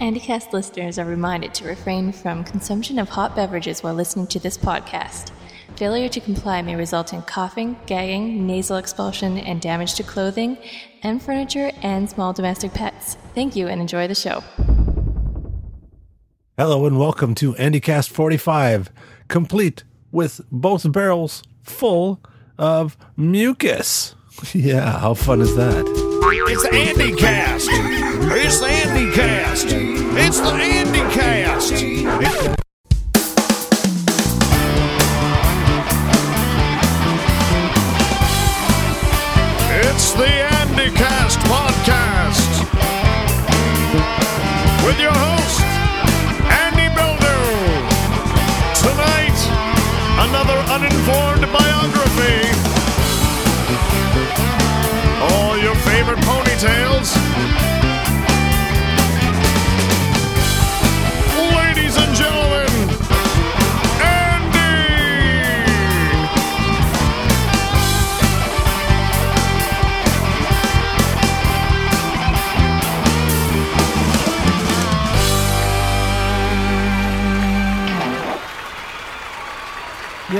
Andycast listeners are reminded to refrain from consumption of hot beverages while listening to this podcast. Failure to comply may result in coughing, gagging, nasal expulsion, and damage to clothing and furniture and small domestic pets. Thank you and enjoy the show. Hello and welcome to Andycast 45, complete with both barrels full of mucus. Yeah, how fun is that? It's the Andy Cast. It's the Andy Cast. It's the Andy Cast. It's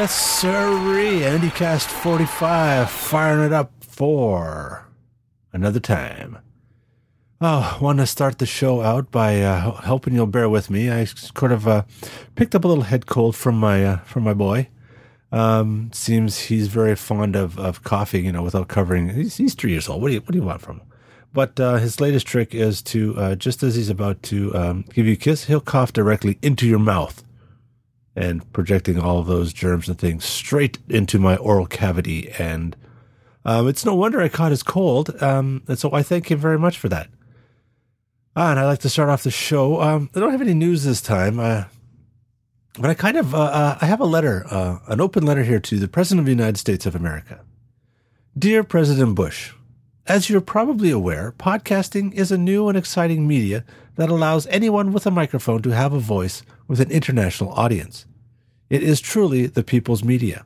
Yes, sirree. Andycast 45, firing it up for another time. Oh, want to start the show out by uh, you'll bear with me. I sort of uh, picked up a little head cold from my uh, from my boy. Um, seems he's very fond of, of coughing, you know, without covering. He's, he's three years old. What do you what do you want from him? But uh, his latest trick is to uh, just as he's about to um, give you a kiss, he'll cough directly into your mouth and projecting all those germs and things straight into my oral cavity. And um, it's no wonder I caught his cold. Um, and so I thank him very much for that. Ah, and I'd like to start off the show. Um, I don't have any news this time, uh, but I kind of uh, uh, I have a letter, uh, an open letter here to the President of the United States of America. Dear President Bush, as you're probably aware, podcasting is a new and exciting media that allows anyone with a microphone to have a voice with an international audience. It is truly the people's media.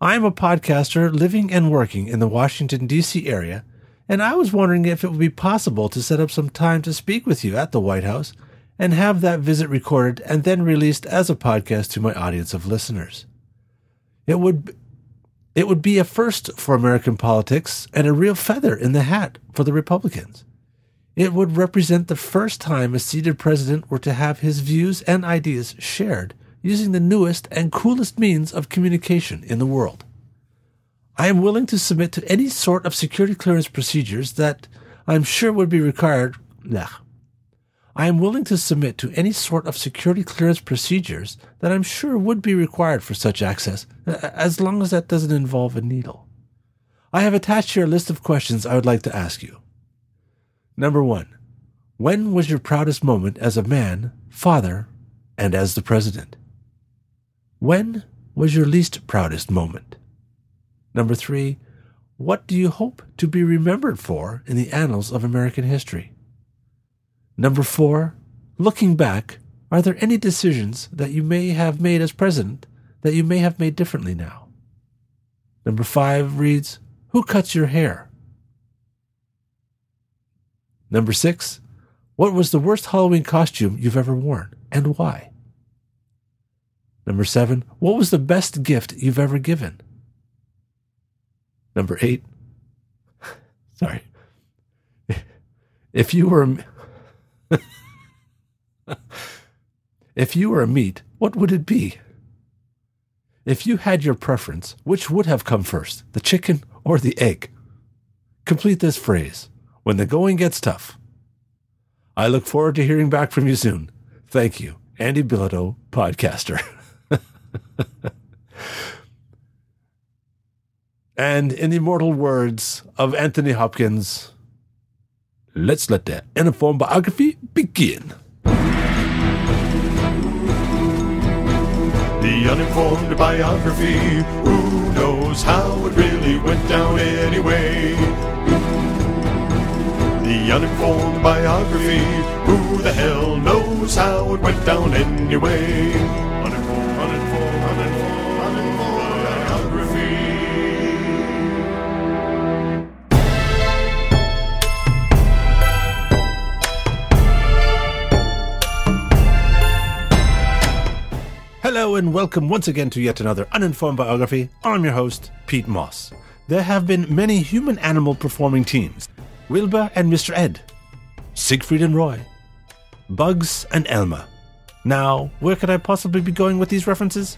I am a podcaster living and working in the Washington, D.C. area, and I was wondering if it would be possible to set up some time to speak with you at the White House and have that visit recorded and then released as a podcast to my audience of listeners. It would it would be a first for American politics and a real feather in the hat for the Republicans. It would represent the first time a seated president were to have his views and ideas shared using the newest and coolest means of communication in the world. I am willing to submit to any sort of security clearance procedures that I'm sure would be required. Nah. I am willing to submit to any sort of security clearance procedures that I'm sure would be required for such access, as long as that doesn't involve a needle. I have attached here a list of questions I would like to ask you. Number one, when was your proudest moment as a man, father, and as the president? When was your least proudest moment? Number three, what do you hope to be remembered for in the annals of American history? Number four, looking back, are there any decisions that you may have made as president that you may have made differently now? Number five reads, Who cuts your hair? Number six, what was the worst Halloween costume you've ever worn and why? Number seven, what was the best gift you've ever given? Number eight, sorry. If you were if you were a meat, what would it be? If you had your preference, which would have come first, the chicken or the egg? Complete this phrase when the going gets tough. I look forward to hearing back from you soon. Thank you, Andy Bilodeau, podcaster. and in the immortal words of Anthony Hopkins, let's let the uniform biography begin. The uninformed biography. Who knows how it really went down anyway? The uninformed biography. Who the hell knows how it went down anyway? And welcome once again to yet another uninformed biography. I'm your host, Pete Moss. There have been many human animal performing teams Wilbur and Mr. Ed, Siegfried and Roy, Bugs and Elmer. Now, where could I possibly be going with these references?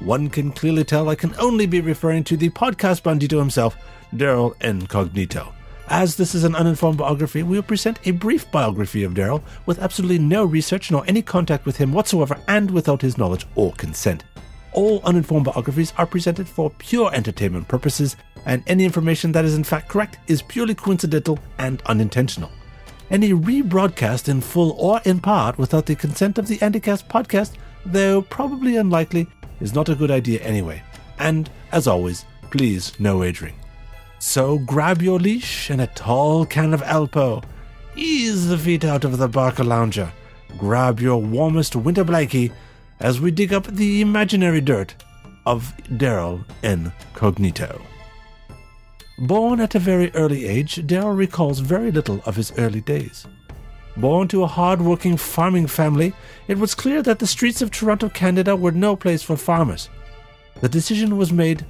One can clearly tell I can only be referring to the podcast bandito himself, Daryl Incognito. As this is an uninformed biography, we will present a brief biography of Daryl with absolutely no research nor any contact with him whatsoever and without his knowledge or consent. All uninformed biographies are presented for pure entertainment purposes, and any information that is in fact correct is purely coincidental and unintentional. Any rebroadcast in full or in part without the consent of the Andycast podcast, though probably unlikely, is not a good idea anyway. And, as always, please no wagering. So grab your leash and a tall can of Alpo. Ease the feet out of the Barker Lounger. Grab your warmest winter blankie as we dig up the imaginary dirt of Daryl Incognito. Born at a very early age, Daryl recalls very little of his early days. Born to a hard-working farming family, it was clear that the streets of Toronto, Canada were no place for farmers. The decision was made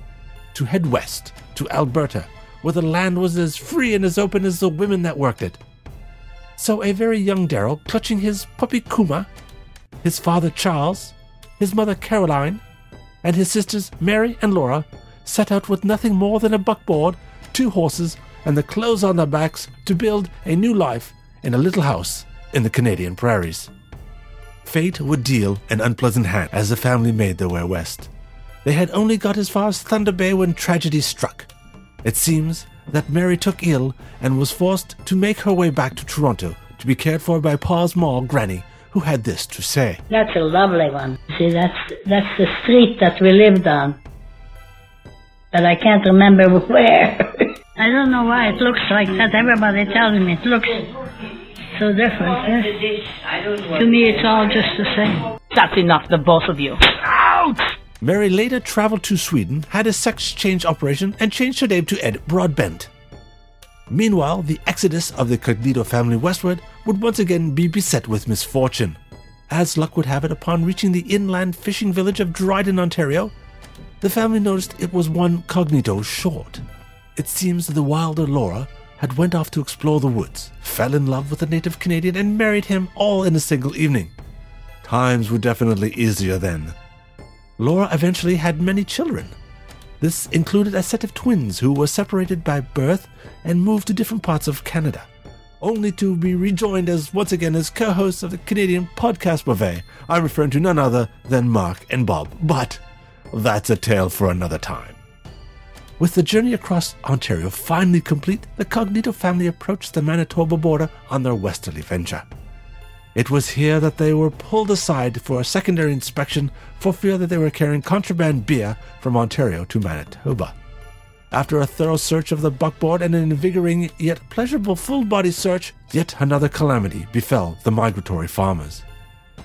to head west to Alberta, where the land was as free and as open as the women that worked it. So a very young Daryl, clutching his puppy Kuma, his father Charles, his mother Caroline, and his sisters Mary and Laura, set out with nothing more than a buckboard, two horses, and the clothes on their backs to build a new life in a little house in the Canadian prairies. Fate would deal an unpleasant hand as the family made their way west. They had only got as far as Thunder Bay when tragedy struck. It seems that Mary took ill and was forced to make her way back to Toronto to be cared for by Pa's Ma, Granny, who had this to say. That's a lovely one. See, that's that's the street that we lived on. But I can't remember where. I don't know why it looks like that. Everybody tells me it looks so different. Yes? To me, it's all just the same. That's enough, the both of you. Out! Mary later traveled to Sweden, had a sex change operation, and changed her name to Ed Broadbent. Meanwhile, the exodus of the Cognito family westward would once again be beset with misfortune. As luck would have it, upon reaching the inland fishing village of Dryden, Ontario, the family noticed it was one cognito short. It seems the wilder Laura had went off to explore the woods, fell in love with a native Canadian, and married him all in a single evening. Times were definitely easier then. Laura eventually had many children. This included a set of twins who were separated by birth and moved to different parts of Canada, only to be rejoined as once again as co-hosts of the Canadian podcast buffet. I'm referring to none other than Mark and Bob, but that's a tale for another time. With the journey across Ontario finally complete, the Cognito family approached the Manitoba border on their westerly venture. It was here that they were pulled aside for a secondary inspection for fear that they were carrying contraband beer from Ontario to Manitoba. After a thorough search of the buckboard and an invigorating yet pleasurable full body search, yet another calamity befell the migratory farmers.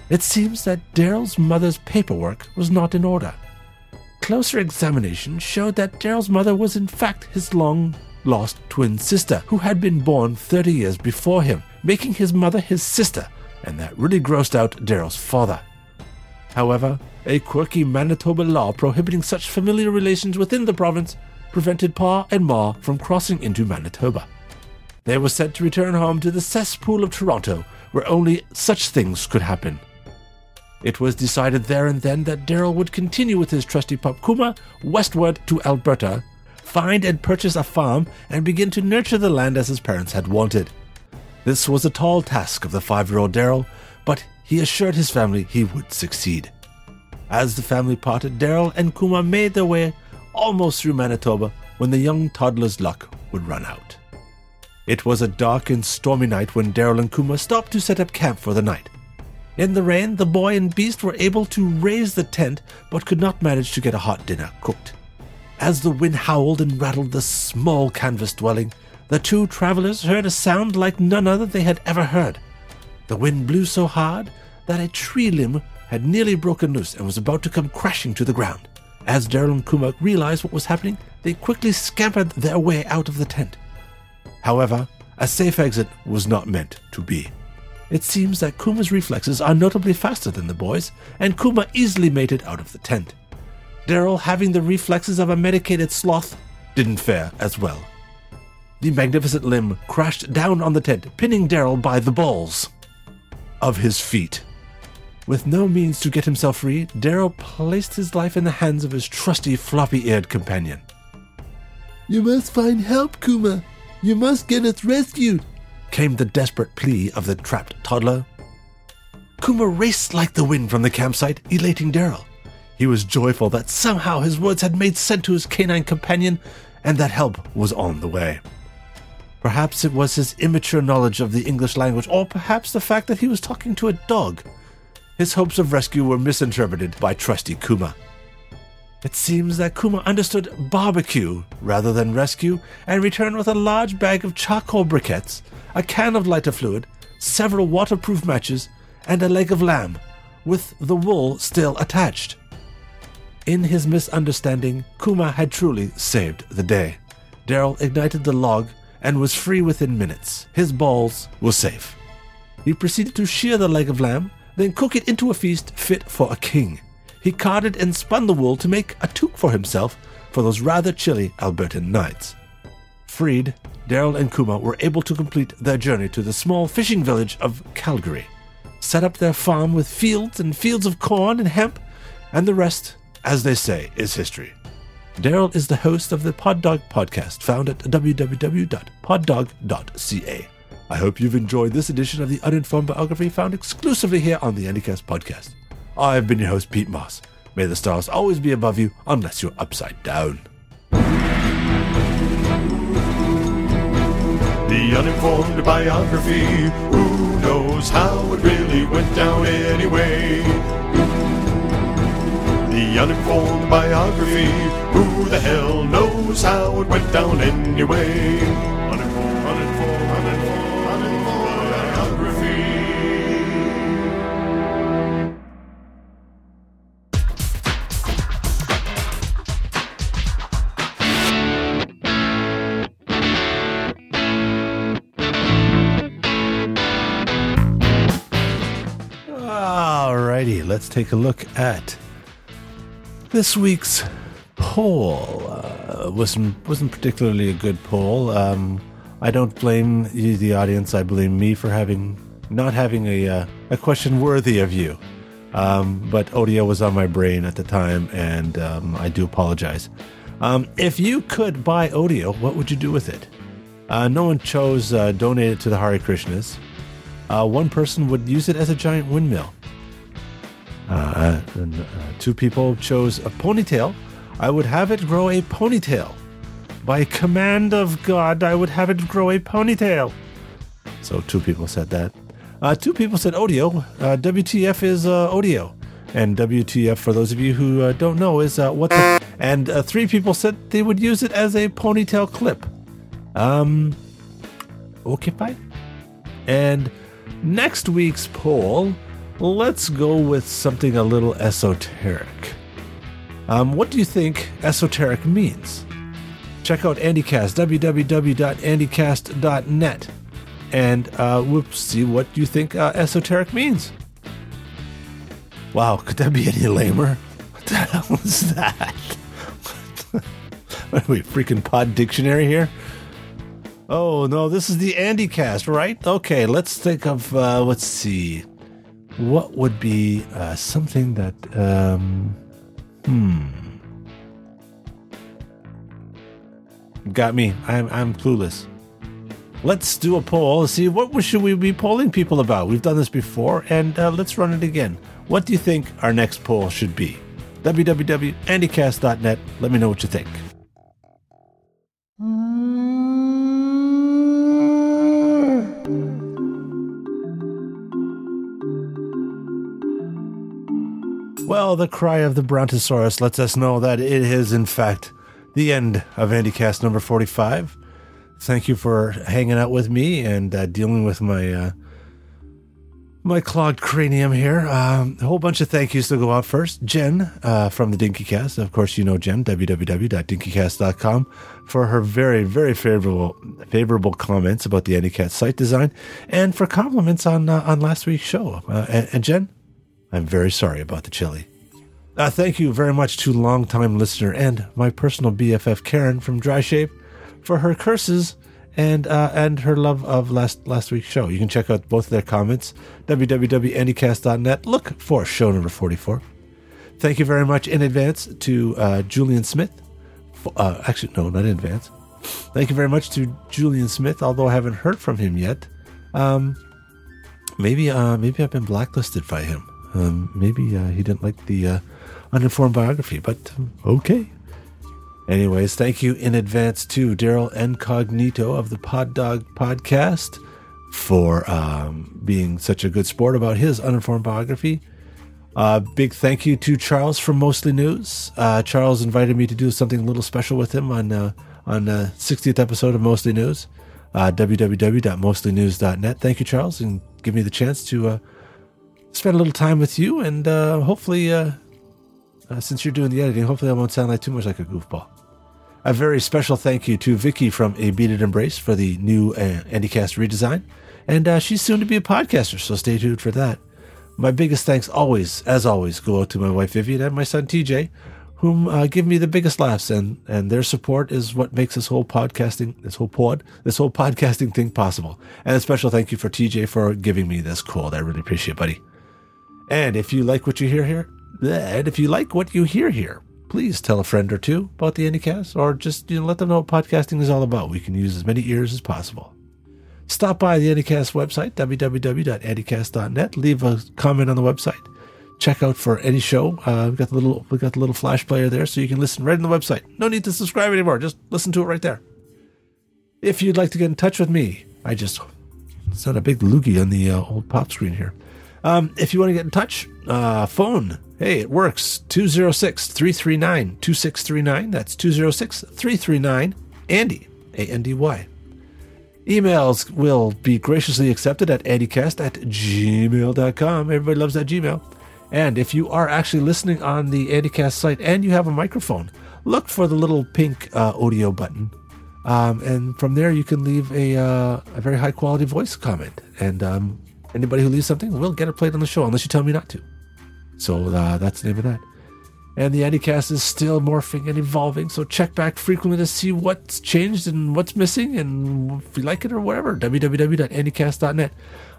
It seems that Daryl's mother's paperwork was not in order. Closer examination showed that Daryl's mother was in fact his long lost twin sister, who had been born 30 years before him, making his mother his sister and that really grossed out Daryl's father. However, a quirky Manitoba law prohibiting such familiar relations within the province prevented Pa and Ma from crossing into Manitoba. They were sent to return home to the cesspool of Toronto, where only such things could happen. It was decided there and then that Daryl would continue with his trusty pup Kuma westward to Alberta, find and purchase a farm, and begin to nurture the land as his parents had wanted. This was a tall task of the five year old Daryl, but he assured his family he would succeed. As the family parted, Daryl and Kuma made their way almost through Manitoba when the young toddler's luck would run out. It was a dark and stormy night when Daryl and Kuma stopped to set up camp for the night. In the rain, the boy and beast were able to raise the tent but could not manage to get a hot dinner cooked. As the wind howled and rattled the small canvas dwelling, the two travelers heard a sound like none other they had ever heard. The wind blew so hard that a tree limb had nearly broken loose and was about to come crashing to the ground. As Daryl and Kuma realized what was happening, they quickly scampered their way out of the tent. However, a safe exit was not meant to be. It seems that Kuma's reflexes are notably faster than the boys, and Kuma easily made it out of the tent. Daryl, having the reflexes of a medicated sloth, didn't fare as well. The magnificent limb crashed down on the tent, pinning Daryl by the balls of his feet. With no means to get himself free, Daryl placed his life in the hands of his trusty floppy eared companion. You must find help, Kuma. You must get us rescued, came the desperate plea of the trapped toddler. Kuma raced like the wind from the campsite, elating Daryl. He was joyful that somehow his words had made sense to his canine companion and that help was on the way. Perhaps it was his immature knowledge of the English language, or perhaps the fact that he was talking to a dog. His hopes of rescue were misinterpreted by trusty Kuma. It seems that Kuma understood barbecue rather than rescue and returned with a large bag of charcoal briquettes, a can of lighter fluid, several waterproof matches, and a leg of lamb, with the wool still attached. In his misunderstanding, Kuma had truly saved the day. Daryl ignited the log and was free within minutes. His balls were safe. He proceeded to shear the leg of lamb, then cook it into a feast fit for a king. He carded and spun the wool to make a toque for himself for those rather chilly Albertan nights. Freed, Daryl and Kuma were able to complete their journey to the small fishing village of Calgary, set up their farm with fields and fields of corn and hemp, and the rest, as they say, is history. Daryl is the host of the Pod Dog podcast, found at www.poddog.ca. I hope you've enjoyed this edition of the Uninformed Biography found exclusively here on the Andycast podcast. I've been your host, Pete Moss. May the stars always be above you unless you're upside down. The uninformed biography. Who knows how it really went down anyway? The uninformed biography. Who the hell knows how it went down anyway? Uninformed, biography. Alrighty, let's take a look at this week's poll. Uh, wasn't wasn't particularly a good poll. Um, I don't blame you, the audience. I blame me for having not having a uh, a question worthy of you. Um, but audio was on my brain at the time, and um, I do apologize. Um, if you could buy audio, what would you do with it? Uh, no one chose uh, donate it to the Hare Krishnas. Uh, one person would use it as a giant windmill. Uh, and, uh, two people chose a ponytail. I would have it grow a ponytail. By command of God, I would have it grow a ponytail. So two people said that. Uh, two people said audio. Uh, WTF is uh, audio. And WTF, for those of you who uh, don't know, is uh, what the. And uh, three people said they would use it as a ponytail clip. Um, okay, fine. And next week's poll, let's go with something a little esoteric. Um, what do you think esoteric means? Check out Andycast, www.andycast.net, and uh, we'll see what you think uh, esoteric means. Wow, could that be any lamer? What the hell is that? what are we, freaking pod dictionary here? Oh no, this is the Andycast, right? Okay, let's think of uh, let's see, what would be uh, something that um, hmm got me. I'm I'm clueless. Let's do a poll. See what should we be polling people about? We've done this before, and uh, let's run it again. What do you think our next poll should be? www.andycast.net. Let me know what you think. Well, the cry of the Brontosaurus lets us know that it is, in fact, the end of Andycast number 45. Thank you for hanging out with me and uh, dealing with my uh, my clogged cranium here. Um, a whole bunch of thank yous to go out first. Jen uh, from the Dinkycast. Of course, you know Jen, www.dinkycast.com, for her very, very favorable favorable comments about the Andycast site design and for compliments on uh, on last week's show. Uh, and, and Jen, I'm very sorry about the chili. Uh, thank you very much to longtime listener and my personal BFF Karen from Dry Shape for her curses and uh, and her love of last last week's show. You can check out both of their comments www.andycast.net. Look for show number 44. Thank you very much in advance to uh, Julian Smith. Uh, actually, no, not in advance. Thank you very much to Julian Smith, although I haven't heard from him yet. Um, maybe uh, maybe I've been blacklisted by him. Um, maybe uh, he didn't like the uh, uninformed biography, but um, okay. Anyways, thank you in advance to Daryl Incognito of the Pod Dog podcast for um, being such a good sport about his uninformed biography. Uh, big thank you to Charles from Mostly News. Uh, Charles invited me to do something a little special with him on uh, on the 60th episode of Mostly News. Uh, www.mostlynews.net. Thank you, Charles, and give me the chance to uh, spend a little time with you, and uh, hopefully, uh, uh, since you're doing the editing, hopefully I won't sound like too much like a goofball. A very special thank you to Vicky from A Beaded Embrace for the new uh, Andycast redesign, and uh, she's soon to be a podcaster, so stay tuned for that. My biggest thanks always, as always, go out to my wife Vivian and my son TJ, whom uh, give me the biggest laughs, and and their support is what makes this whole podcasting, this whole pod, this whole podcasting thing possible. And a special thank you for TJ for giving me this quote. I really appreciate, it, buddy. And if you like what you hear here, and if you like what you hear here, please tell a friend or two about the Andycast, or just you know, let them know what podcasting is all about. We can use as many ears as possible. Stop by the Andycast website, www.andycast.net. Leave a comment on the website. Check out for any show. Uh, we've got the little we got the little flash player there, so you can listen right on the website. No need to subscribe anymore. Just listen to it right there. If you'd like to get in touch with me, I just set a big loogie on the uh, old pop screen here. Um, if you want to get in touch, uh, phone. Hey, it works. 206 339 2639. That's 206 339 Andy, A N D Y. Emails will be graciously accepted at andycast at gmail.com. Everybody loves that Gmail. And if you are actually listening on the Andycast site and you have a microphone, look for the little pink uh, audio button. Um, and from there, you can leave a, uh, a very high quality voice comment. And um, anybody who leaves something will get it played on the show, unless you tell me not to. So uh, that's the name of that. And the Andycast is still morphing and evolving, so check back frequently to see what's changed and what's missing, and if you like it or whatever. www.andycast.net.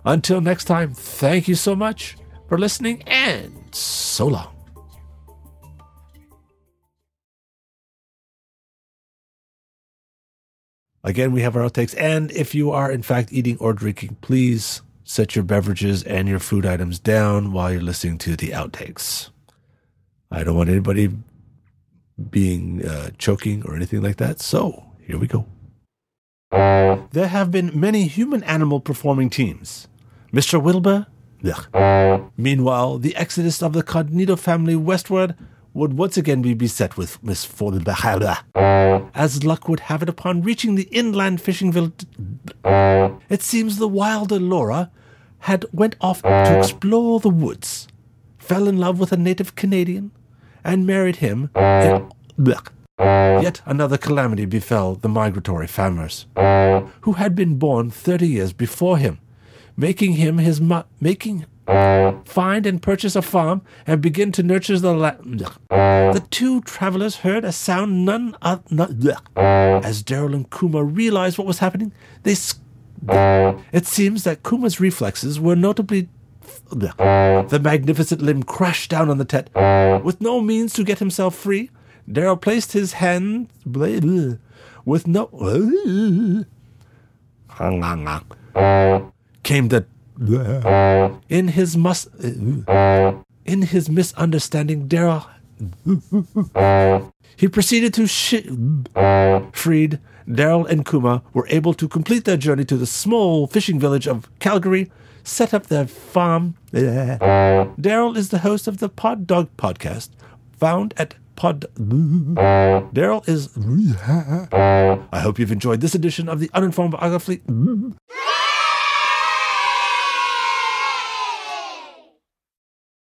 Until next time, thank you so much for listening, and so long. Again, we have our outtakes, and if you are in fact eating or drinking, please set your beverages and your food items down while you're listening to the outtakes. I don't want anybody being uh, choking or anything like that. So here we go. There have been many human animal performing teams. Mr. Wilbur? Ugh. Meanwhile, the exodus of the Cognito family westward would once again be beset with misfortune. As luck would have it, upon reaching the inland fishing village, it seems the wilder Laura had went off to explore the woods, fell in love with a native Canadian, and married him. Eh, in, Yet another calamity befell the migratory farmers, who had been born thirty years before him, making him his mu- making find and purchase a farm and begin to nurture the land. The two travelers heard a sound none other. As Daryl and Kuma realized what was happening, they. It seems that Kuma's reflexes were notably. The magnificent limb crashed down on the Tet. With no means to get himself free, Daryl placed his hand. With no. Came the in his mus in his misunderstanding, Daryl he proceeded to sh- freed Daryl and Kuma were able to complete their journey to the small fishing village of Calgary, set up their farm. Daryl is the host of the Pod Dog podcast, found at Pod. Daryl is. I hope you've enjoyed this edition of the Uninformed Biography.